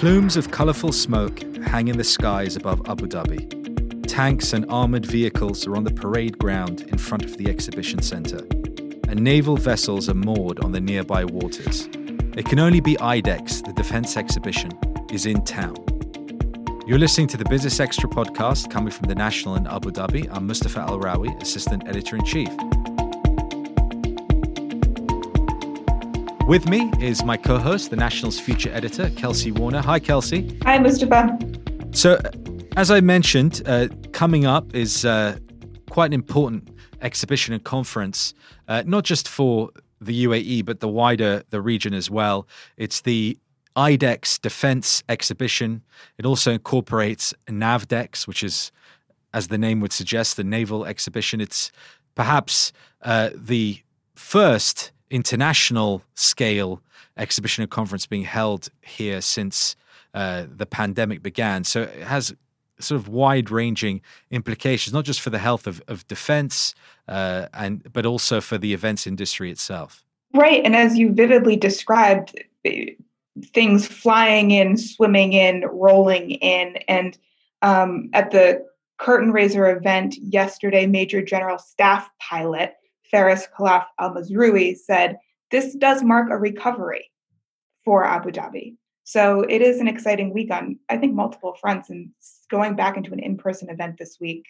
Plumes of colourful smoke hang in the skies above Abu Dhabi. Tanks and armoured vehicles are on the parade ground in front of the exhibition centre, and naval vessels are moored on the nearby waters. It can only be IDEX, the defence exhibition, is in town. You're listening to the Business Extra podcast coming from the National in Abu Dhabi. I'm Mustafa Al Rawi, Assistant Editor in Chief. With me is my co host, the National's future editor, Kelsey Warner. Hi, Kelsey. Hi, Mustafa. So, as I mentioned, uh, coming up is uh, quite an important exhibition and conference, uh, not just for the UAE, but the wider the region as well. It's the IDEX Defense Exhibition. It also incorporates NAVDEX, which is, as the name would suggest, the naval exhibition. It's perhaps uh, the first international scale exhibition and conference being held here since uh, the pandemic began. So it has sort of wide ranging implications, not just for the health of, of defense, uh, and but also for the events industry itself. Right. And as you vividly described, things flying in, swimming in, rolling in. And um, at the curtain raiser event yesterday, Major General Staff Pilot Faris Khalaf Al Mazrui said, This does mark a recovery for Abu Dhabi. So it is an exciting week on, I think, multiple fronts. And going back into an in person event this week,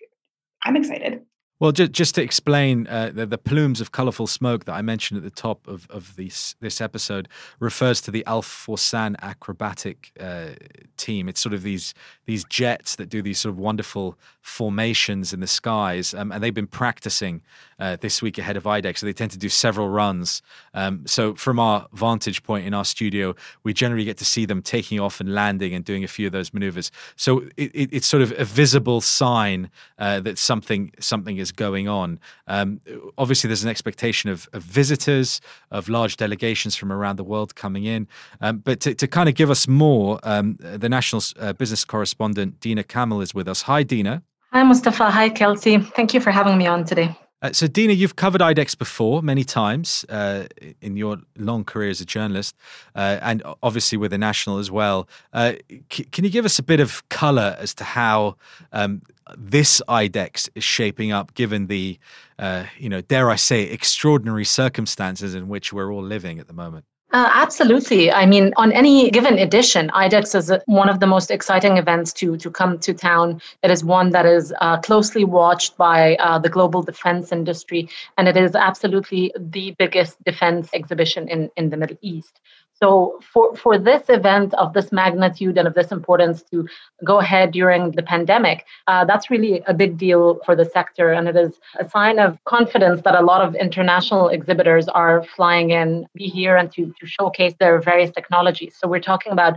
I'm excited. Well, just, just to explain, uh, the, the, plumes of colorful smoke that I mentioned at the top of, of this, this episode refers to the Al Fursan acrobatic uh, team. It's sort of these these jets that do these sort of wonderful formations in the skies, um, and they've been practicing uh, this week ahead of IDEX. So they tend to do several runs. Um, so from our vantage point in our studio, we generally get to see them taking off and landing and doing a few of those maneuvers. So it, it, it's sort of a visible sign uh, that something something is going on. Um, obviously, there's an expectation of, of, visitors, of large delegations from around the world coming in. Um, but to, to, kind of give us more, um, the national uh, business correspondent Deena Kamel is with us. Hi, Deena. Hi, Mustafa. Hi, Kelsey. Thank you for having me on today. Uh, so, Deena, you've covered IDEX before many times uh, in your long career as a journalist, uh, and obviously with the National as well. Uh, c- can you give us a bit of colour as to how um, this IDEX is shaping up, given the, uh, you know, dare I say, extraordinary circumstances in which we're all living at the moment? Uh, absolutely. I mean, on any given edition, IDEX is one of the most exciting events to, to come to town. It is one that is uh, closely watched by uh, the global defense industry, and it is absolutely the biggest defense exhibition in, in the Middle East. So for, for this event of this magnitude and of this importance to go ahead during the pandemic, uh, that's really a big deal for the sector. And it is a sign of confidence that a lot of international exhibitors are flying in, be here and to, to showcase their various technologies. So we're talking about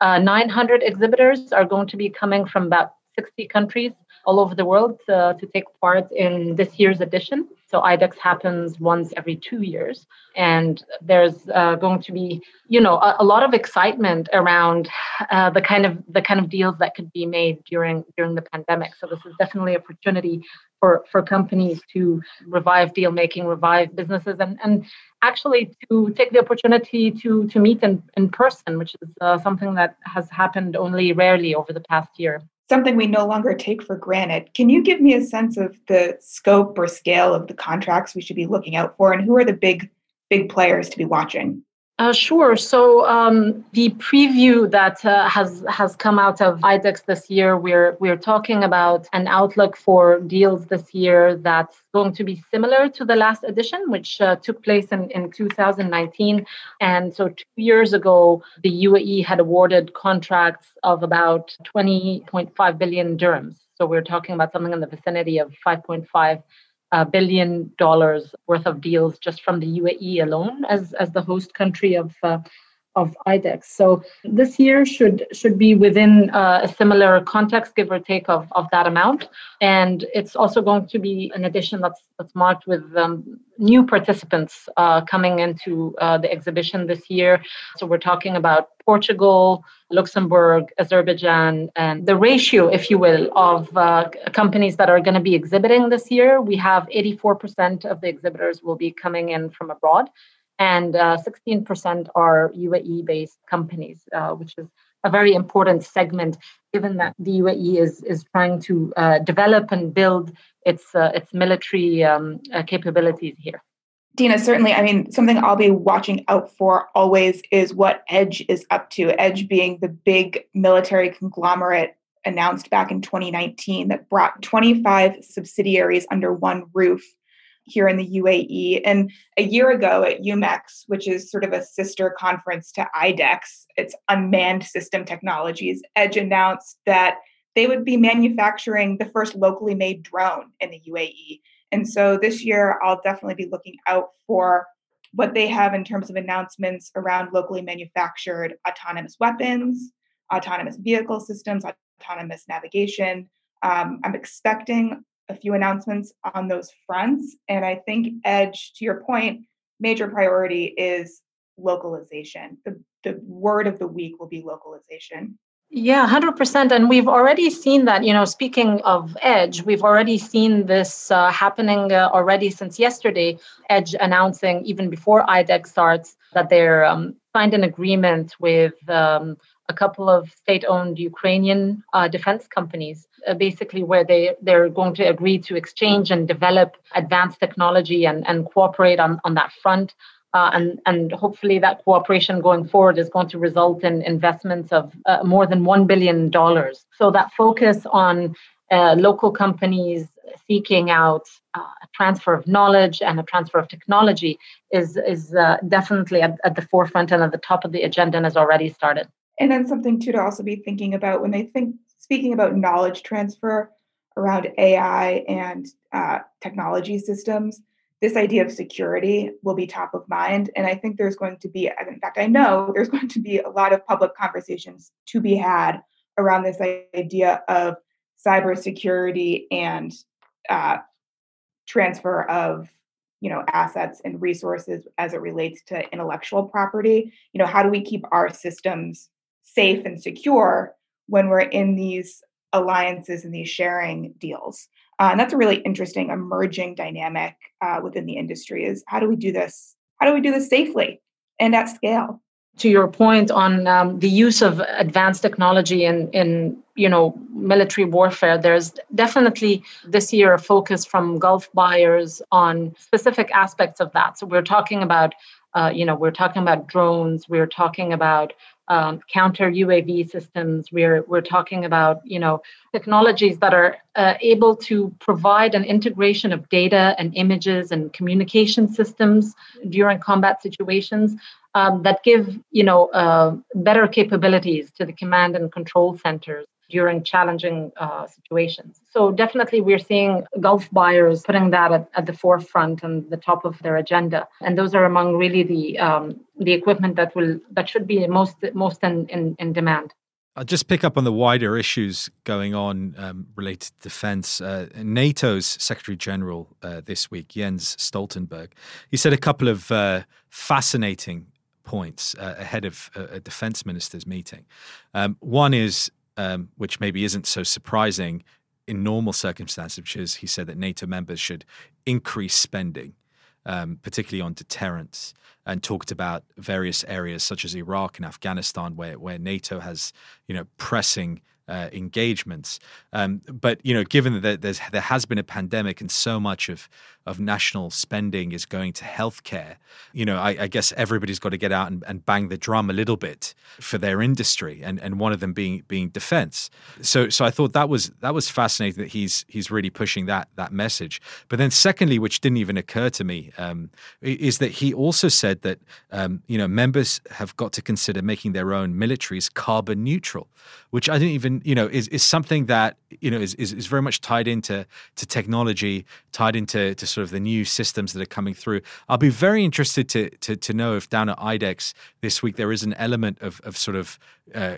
uh, 900 exhibitors are going to be coming from about 60 countries all over the world uh, to take part in this year's edition. So IDEX happens once every two years, and there's uh, going to be, you know, a, a lot of excitement around uh, the kind of the kind of deals that could be made during during the pandemic. So this is definitely an opportunity for for companies to revive deal making, revive businesses, and and actually to take the opportunity to to meet in in person, which is uh, something that has happened only rarely over the past year something we no longer take for granted. Can you give me a sense of the scope or scale of the contracts we should be looking out for, and who are the big big players to be watching? Uh, sure. So um, the preview that uh, has has come out of IDEX this year, we're we're talking about an outlook for deals this year that's going to be similar to the last edition, which uh, took place in, in 2019. And so two years ago, the UAE had awarded contracts of about 20.5 billion dirhams. So we're talking about something in the vicinity of 5.5 a billion dollars worth of deals just from the UAE alone as, as the host country of uh, of IDEX. So this year should should be within uh, a similar context, give or take of, of that amount. And it's also going to be an edition that's that's marked with um, new participants uh, coming into uh, the exhibition this year. So we're talking about Portugal, Luxembourg, Azerbaijan, and the ratio, if you will, of uh, companies that are going to be exhibiting this year. We have 84% of the exhibitors will be coming in from abroad and uh, 16% are UAE based companies, uh, which is a very important segment, given that the UAE is is trying to uh, develop and build its uh, its military um, uh, capabilities here. Deena, certainly. I mean, something I'll be watching out for always is what Edge is up to. Edge being the big military conglomerate announced back in 2019 that brought 25 subsidiaries under one roof here in the UAE. And a year ago at UMEX, which is sort of a sister conference to IDEX, it's unmanned system technologies, Edge announced that they would be manufacturing the first locally made drone in the UAE. And so this year, I'll definitely be looking out for what they have in terms of announcements around locally manufactured autonomous weapons, autonomous vehicle systems, autonomous navigation. Um, I'm expecting a few announcements on those fronts. And I think Edge, to your point, major priority is localization. The, the word of the week will be localization. Yeah, 100%. And we've already seen that, you know, speaking of Edge, we've already seen this uh, happening uh, already since yesterday. Edge announcing, even before IDEX starts, that they're um, signed an agreement with um, a couple of state-owned Ukrainian uh, defense companies, uh, basically where they they're going to agree to exchange and develop advanced technology and, and cooperate on, on that front. Uh, and and hopefully that cooperation going forward is going to result in investments of uh, more than one billion dollars. So that focus on uh, local companies seeking out uh, a transfer of knowledge and a transfer of technology is is definitely at, at the forefront and at the top of the agenda and has already started. And then something too to also be thinking about when they think speaking about knowledge transfer around AI and uh, technology systems, this idea of security will be top of mind. And I think there's going to be, in fact, I know there's going to be a lot of public conversations to be had around this idea of cybersecurity and uh, transfer of you know assets and resources as it relates to intellectual property you know how do we keep our systems safe and secure when we're in these alliances and these sharing deals. Uh, and that's a really interesting emerging dynamic uh, within the industry is how do we do this? How do we do this safely and at scale? To your point on um, the use of advanced technology in, in you know military warfare, there's definitely this year a focus from Gulf buyers on specific aspects of that. So we're talking about uh, you know we're talking about drones, we're talking about um, counter UAV systems. We're we're talking about you know technologies that are uh, able to provide an integration of data and images and communication systems during combat situations um, that give you know uh, better capabilities to the command and control centers during challenging uh, situations. So definitely we're seeing Gulf buyers putting that at, at, the forefront and the top of their agenda. And those are among really the um, the equipment that will that should be most most in, in, in demand. I'll just pick up on the wider issues going on um, related to defense. Uh, NATO's Secretary General uh, this week, Jens Stoltenberg, he said a couple of uh, fascinating points uh, ahead of a defense ministers meeting. Um, one is um, which maybe isn't so surprising in normal circumstances, which is he said that NATO members should increase spending, um, particularly on deterrence, and talked about various areas such as Iraq and Afghanistan, where where NATO has you know pressing uh, engagements. Um, but you know, given that there's there has been a pandemic and so much of of national spending is going to healthcare, you know, I, I guess everybody's got to get out and, and, bang the drum a little bit for their industry, and, and one of them being being defense. So so I thought that was that was fascinating that he's he's really pushing that that message. But then secondly, which didn't even occur to me, um, is that he also said that um, you know members have got to consider making their own militaries carbon neutral, which I didn't even you know is is something that you know is is, is very much tied into to technology, tied into to sort of the new systems that are coming through. I'll be very interested to to, to know if down at IDEX this week there is an element of of sort of uh,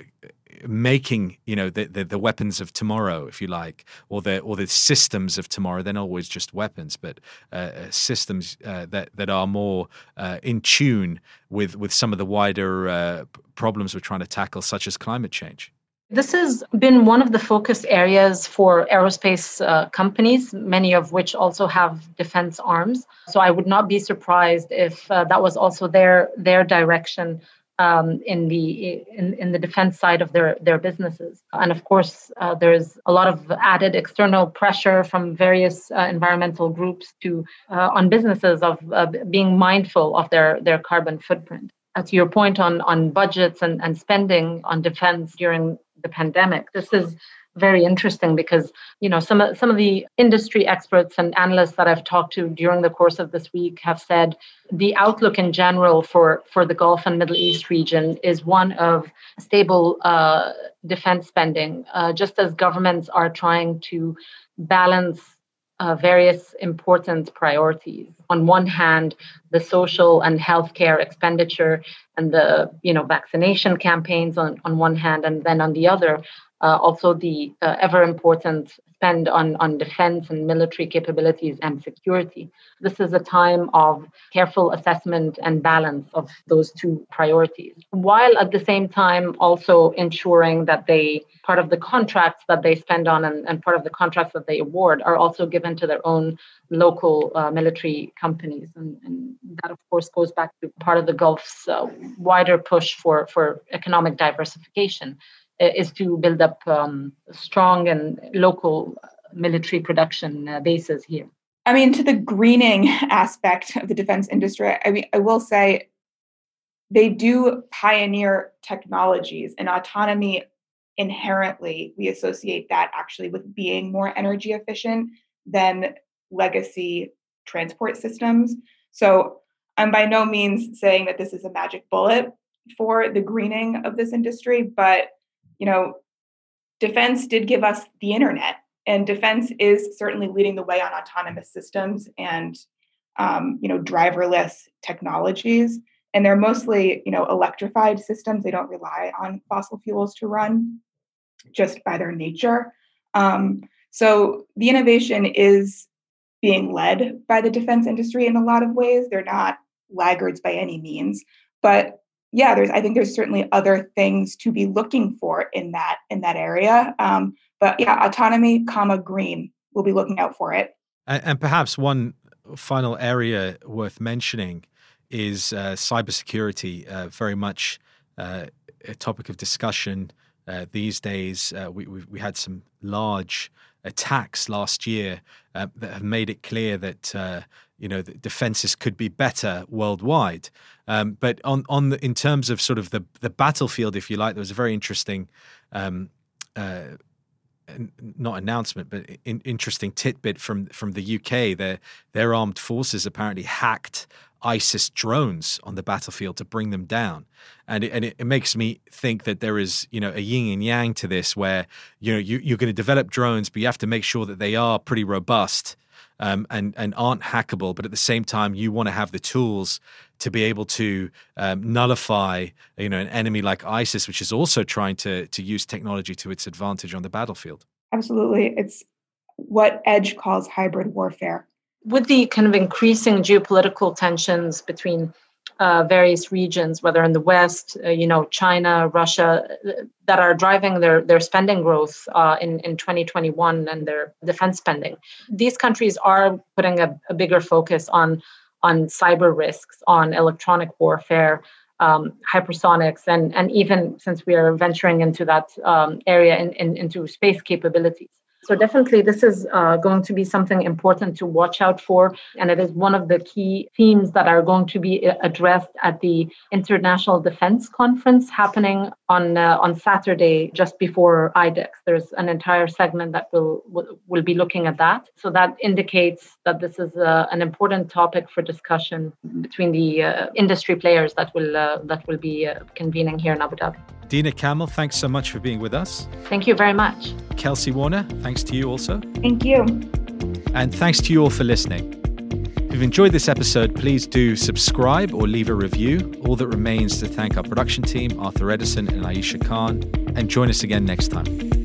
making you know the, the, the weapons of tomorrow, if you like, or the or the systems of tomorrow. They're not always just weapons, but uh, uh systems uh, that that are more uh, in tune with with some of the wider uh, problems we're trying to tackle, such as climate change. This has been one of the focus areas for aerospace uh, companies, many of which also have defense arms. So I would not be surprised if uh, that was also their their direction um, in the in, in the defense side of their their businesses. And of course, uh, there's a lot of added external pressure from various uh, environmental groups to uh, on businesses of uh, being mindful of their their carbon footprint. To your point on on budgets and, and spending on defense during the pandemic, this is very interesting because you know some of some of the industry experts and analysts that I've talked to during the course of this week have said the outlook in general for for the Gulf and Middle East region is one of stable uh, defense spending, uh, just as governments are trying to balance uh, various important priorities. On one hand, the social and healthcare expenditure and the you know vaccination campaigns on, on one hand, and then on the other, uh, also the uh, ever important spend on, on defense and military capabilities and security. This is a time of careful assessment and balance of those two priorities, while at the same time also ensuring that they, part of the contracts that they spend on and, and part of the contracts that they award are also given to their own local uh, military companies. And, and, that, of course, goes back to part of the Gulf's uh, wider push for, for economic diversification is to build up um, strong and local military production uh, bases here. I mean, to the greening aspect of the defense industry, I mean, I will say they do pioneer technologies and autonomy inherently we associate that actually with being more energy efficient than legacy transport systems so i'm by no means saying that this is a magic bullet for the greening of this industry but you know, defense did give us the internet, and defense is certainly leading the way on autonomous systems and um, you know driverless technologies. And they're mostly you know electrified systems. They don't rely on fossil fuels to run, just by their nature. Um, so the innovation is being led by the defense industry in a lot of ways. They're not laggards by any means, but yeah, there's I think there's certainly other things to be looking for in that in that area. Um, but yeah, autonomy, comma green, we'll be looking out for it. And, and perhaps one final area worth mentioning is uh, cybersecurity. Uh, very much uh, a topic of discussion uh, these days. Uh, we, we, had some large attacks last year uh, that have made it clear that you know the defenses could be better worldwide. Um, but on on the, in terms of sort of the the battlefield, if you like, there was a very interesting. Um, uh, not announcement, but in, interesting tidbit from from the UK. Their their armed forces apparently hacked ISIS drones on the battlefield to bring them down, and it, and it, it, makes me think that there is you know a yin and yang to this, where you know you, you're going to develop drones, but you have to make sure that they are pretty robust um, and and aren't hackable, but at the same time you want to have the tools to be able to um, nullify you know an enemy like ISIS, which is also trying to to use technology to its advantage on the battlefield. Absolutely, it's what Edge calls hybrid warfare. With the kind of increasing geopolitical tensions between uh, various regions, whether in the West, uh, you know, China, Russia, uh, that are driving their, their spending growth uh, in, in 2021 and their defense spending. These countries are putting a, a bigger focus on, on cyber risks, on electronic warfare, um, hypersonics, and, and even since we are venturing into that um, area in, in, into space capabilities. So definitely, this is uh, going to be something important to watch out for, and it is one of the key themes that are going to be uh, addressed at the International Defense Conference happening on uh, on Saturday, just before IDEX. There's an entire segment that will will be looking at that. So that indicates that this is uh, an important topic for discussion between the uh, industry players that will uh, that will be convening here in Abu Dhabi. Deena Kamel, thanks so much for being with us. Thank you very much. Kelsey Warner, thanks to you also. Thank you. And thanks to you all for listening. If you've enjoyed this episode, please do subscribe or leave a review. All that remains to thank our production team, Arthur Edison and Aisha Khan, and join us again next time.